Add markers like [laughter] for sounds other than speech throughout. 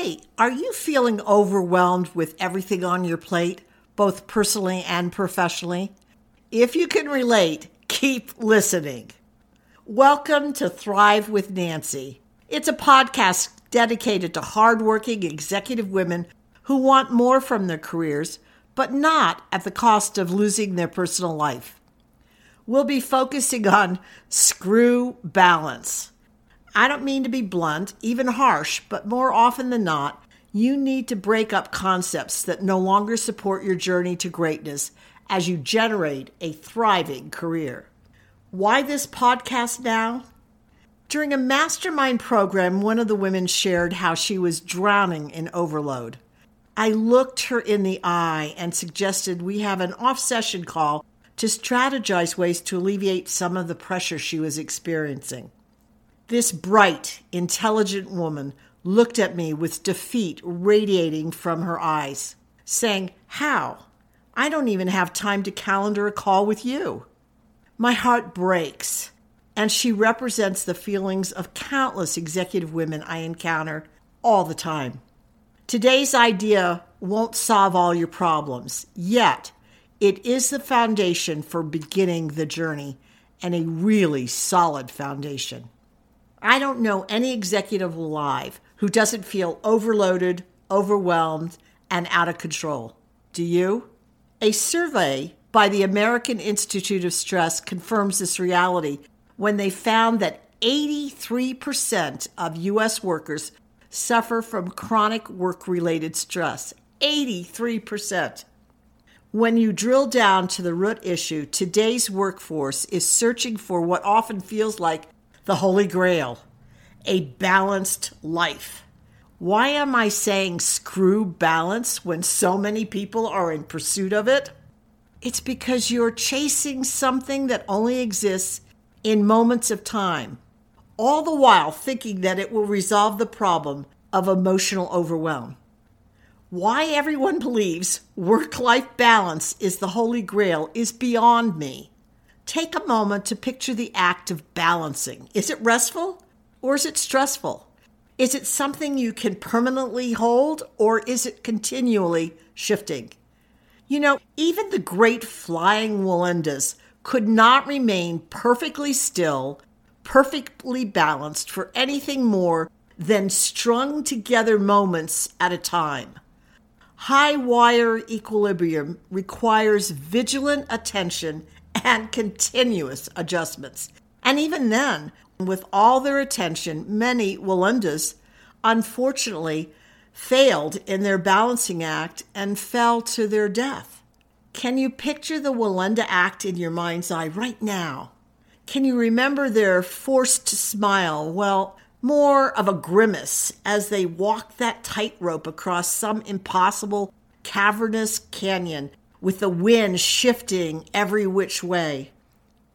Hey, are you feeling overwhelmed with everything on your plate, both personally and professionally? If you can relate, keep listening. Welcome to Thrive with Nancy. It's a podcast dedicated to hardworking executive women who want more from their careers, but not at the cost of losing their personal life. We'll be focusing on screw balance. I don't mean to be blunt, even harsh, but more often than not, you need to break up concepts that no longer support your journey to greatness as you generate a thriving career. Why this podcast now? During a mastermind program, one of the women shared how she was drowning in overload. I looked her in the eye and suggested we have an off session call to strategize ways to alleviate some of the pressure she was experiencing. This bright, intelligent woman looked at me with defeat radiating from her eyes, saying, How? I don't even have time to calendar a call with you. My heart breaks, and she represents the feelings of countless executive women I encounter all the time. Today's idea won't solve all your problems, yet, it is the foundation for beginning the journey and a really solid foundation. I don't know any executive alive who doesn't feel overloaded, overwhelmed, and out of control. Do you? A survey by the American Institute of Stress confirms this reality when they found that 83% of U.S. workers suffer from chronic work related stress. 83%. When you drill down to the root issue, today's workforce is searching for what often feels like the Holy Grail, a balanced life. Why am I saying screw balance when so many people are in pursuit of it? It's because you're chasing something that only exists in moments of time, all the while thinking that it will resolve the problem of emotional overwhelm. Why everyone believes work life balance is the holy grail is beyond me. Take a moment to picture the act of balancing. Is it restful or is it stressful? Is it something you can permanently hold or is it continually shifting? You know, even the great flying Wallendas could not remain perfectly still, perfectly balanced for anything more than strung together moments at a time. High wire equilibrium requires vigilant attention and continuous adjustments. And even then, with all their attention, many Wallendas unfortunately failed in their balancing act and fell to their death. Can you picture the Wallenda act in your mind's eye right now? Can you remember their forced smile? Well, more of a grimace as they walked that tightrope across some impossible cavernous canyon with the wind shifting every which way.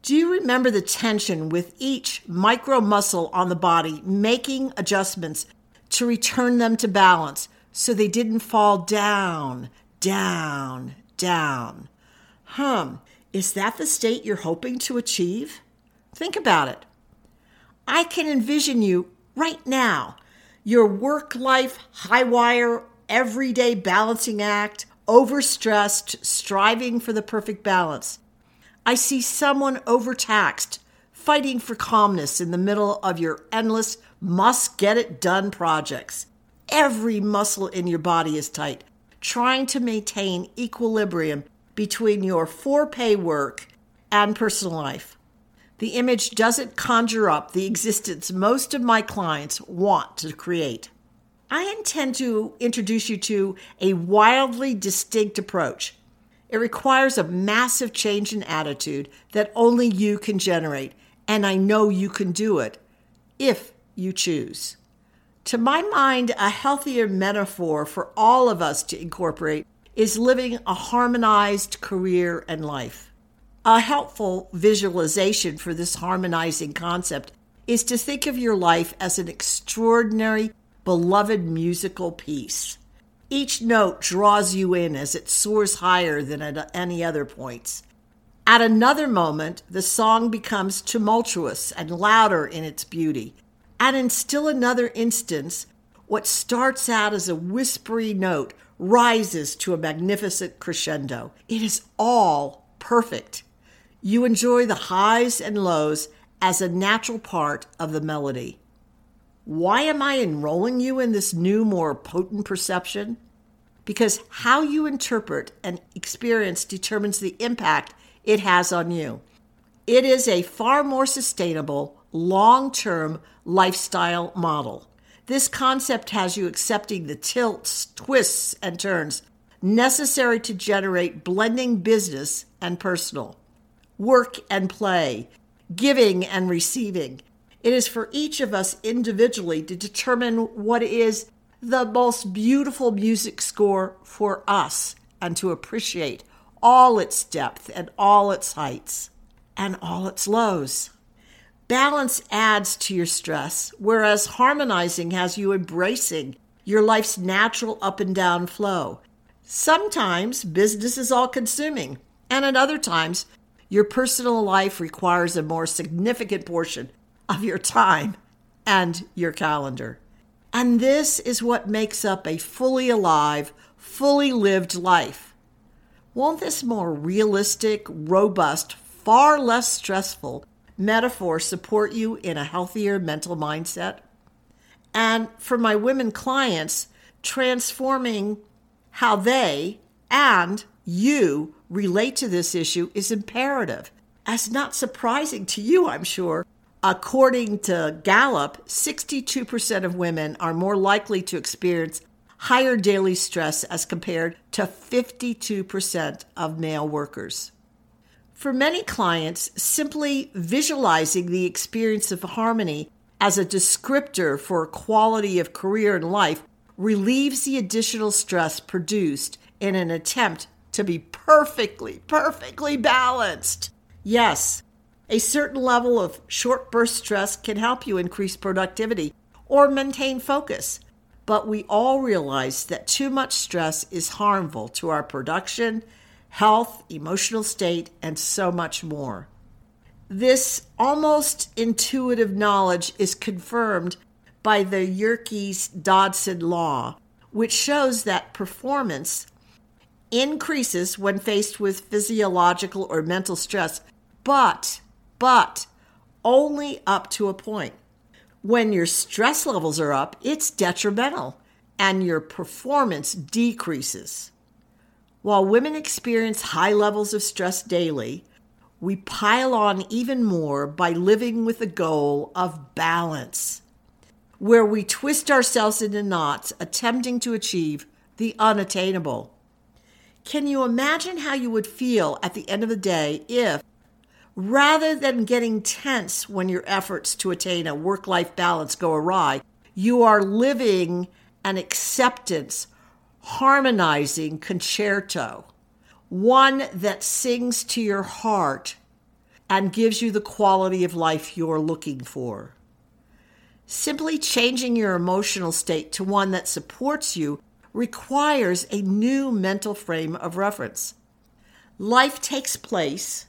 Do you remember the tension with each micro muscle on the body making adjustments to return them to balance so they didn't fall down, down, down? Hum, is that the state you're hoping to achieve? Think about it. I can envision you right now, your work life high wire, everyday balancing act overstressed, striving for the perfect balance. I see someone overtaxed, fighting for calmness in the middle of your endless must get it done projects. Every muscle in your body is tight, trying to maintain equilibrium between your for pay work and personal life. The image doesn't conjure up the existence most of my clients want to create. I intend to introduce you to a wildly distinct approach. It requires a massive change in attitude that only you can generate, and I know you can do it if you choose. To my mind, a healthier metaphor for all of us to incorporate is living a harmonized career and life. A helpful visualization for this harmonizing concept is to think of your life as an extraordinary beloved musical piece. Each note draws you in as it soars higher than at any other points. At another moment, the song becomes tumultuous and louder in its beauty. And in still another instance, what starts out as a whispery note rises to a magnificent crescendo. It is all perfect. You enjoy the highs and lows as a natural part of the melody. Why am I enrolling you in this new, more potent perception? Because how you interpret an experience determines the impact it has on you. It is a far more sustainable, long term lifestyle model. This concept has you accepting the tilts, twists, and turns necessary to generate blending business and personal, work and play, giving and receiving. It is for each of us individually to determine what is the most beautiful music score for us and to appreciate all its depth and all its heights and all its lows. Balance adds to your stress, whereas harmonizing has you embracing your life's natural up and down flow. Sometimes business is all consuming, and at other times, your personal life requires a more significant portion of your time and your calendar. And this is what makes up a fully alive, fully lived life. Won't this more realistic, robust, far less stressful metaphor support you in a healthier mental mindset? And for my women clients, transforming how they and you relate to this issue is imperative. As not surprising to you, I'm sure, according to Gallup, 62% of women are more likely to experience higher daily stress as compared to 52% of male workers. For many clients, simply visualizing the experience of harmony as a descriptor for quality of career and life relieves the additional stress produced in an attempt to be perfectly, perfectly balanced. Yes, a certain level of short burst stress can help you increase productivity or maintain focus. But we all realize that too much stress is harmful to our production health, emotional state, and so much more. This almost intuitive knowledge is confirmed by the Yerkes Dodson law, which shows that performance increases when faced with physiological or mental stress, but, but only up to a point. When your stress levels are up, it's detrimental and your performance decreases. While women experience high levels of stress daily, we pile on even more by living with the goal of balance, where we twist ourselves into knots attempting to achieve the unattainable. Can you imagine how you would feel at the end of the day if, rather than getting tense when your efforts to attain a work life balance go awry, you are living an acceptance harmonizing concerto, one that sings to your heart and gives you the quality of life you're looking for. Simply changing your emotional state to one that supports you requires a new mental frame of reference. Life takes place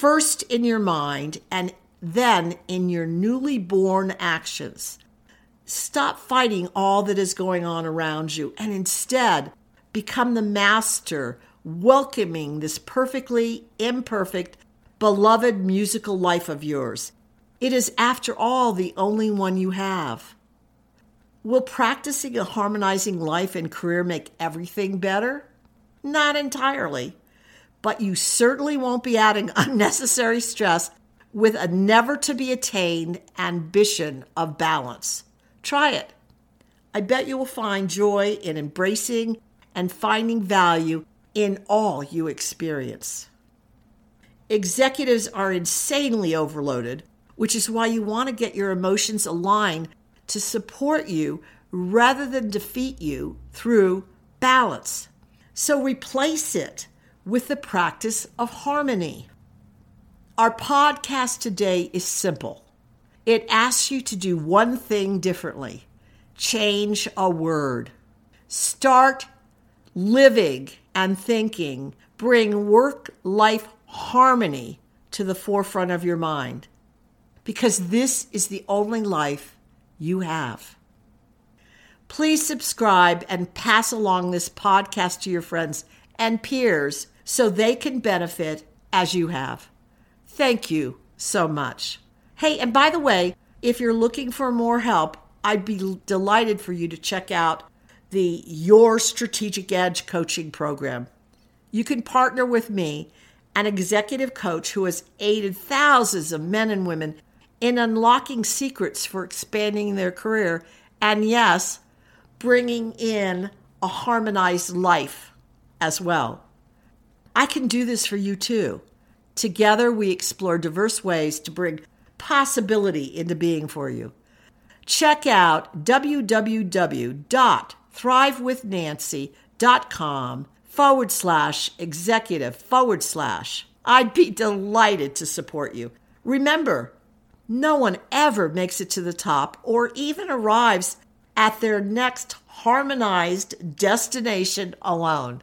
first in your mind and then in your newly born actions. Stop fighting all that is going on around you and instead become the master, welcoming this perfectly imperfect, beloved musical life of yours. It is, after all, the only one you have. Will practicing a harmonizing life and career make everything better? Not entirely, but you certainly won't be adding [laughs] unnecessary stress with a never to be attained ambition of balance. Try it. I bet you will find joy in embracing and finding value in all you experience. Executives are insanely overloaded, which is why you want to get your emotions aligned to support you rather than defeat you through balance. So replace it with the practice of harmony. Our podcast today is simple. It asks you to do one thing differently change a word. Start living and thinking. Bring work life harmony to the forefront of your mind because this is the only life you have. Please subscribe and pass along this podcast to your friends and peers so they can benefit as you have. Thank you so much. Hey, and by the way, if you're looking for more help, I'd be delighted for you to check out the Your Strategic Edge coaching program. You can partner with me, an executive coach who has aided thousands of men and women in unlocking secrets for expanding their career and, yes, bringing in a harmonized life as well. I can do this for you too. Together, we explore diverse ways to bring possibility into being for you. Check out www.thrivewithnancy.com forward slash executive forward slash. I'd be delighted to support you. Remember, no one ever makes it to the top or even arrives at their next harmonized destination alone.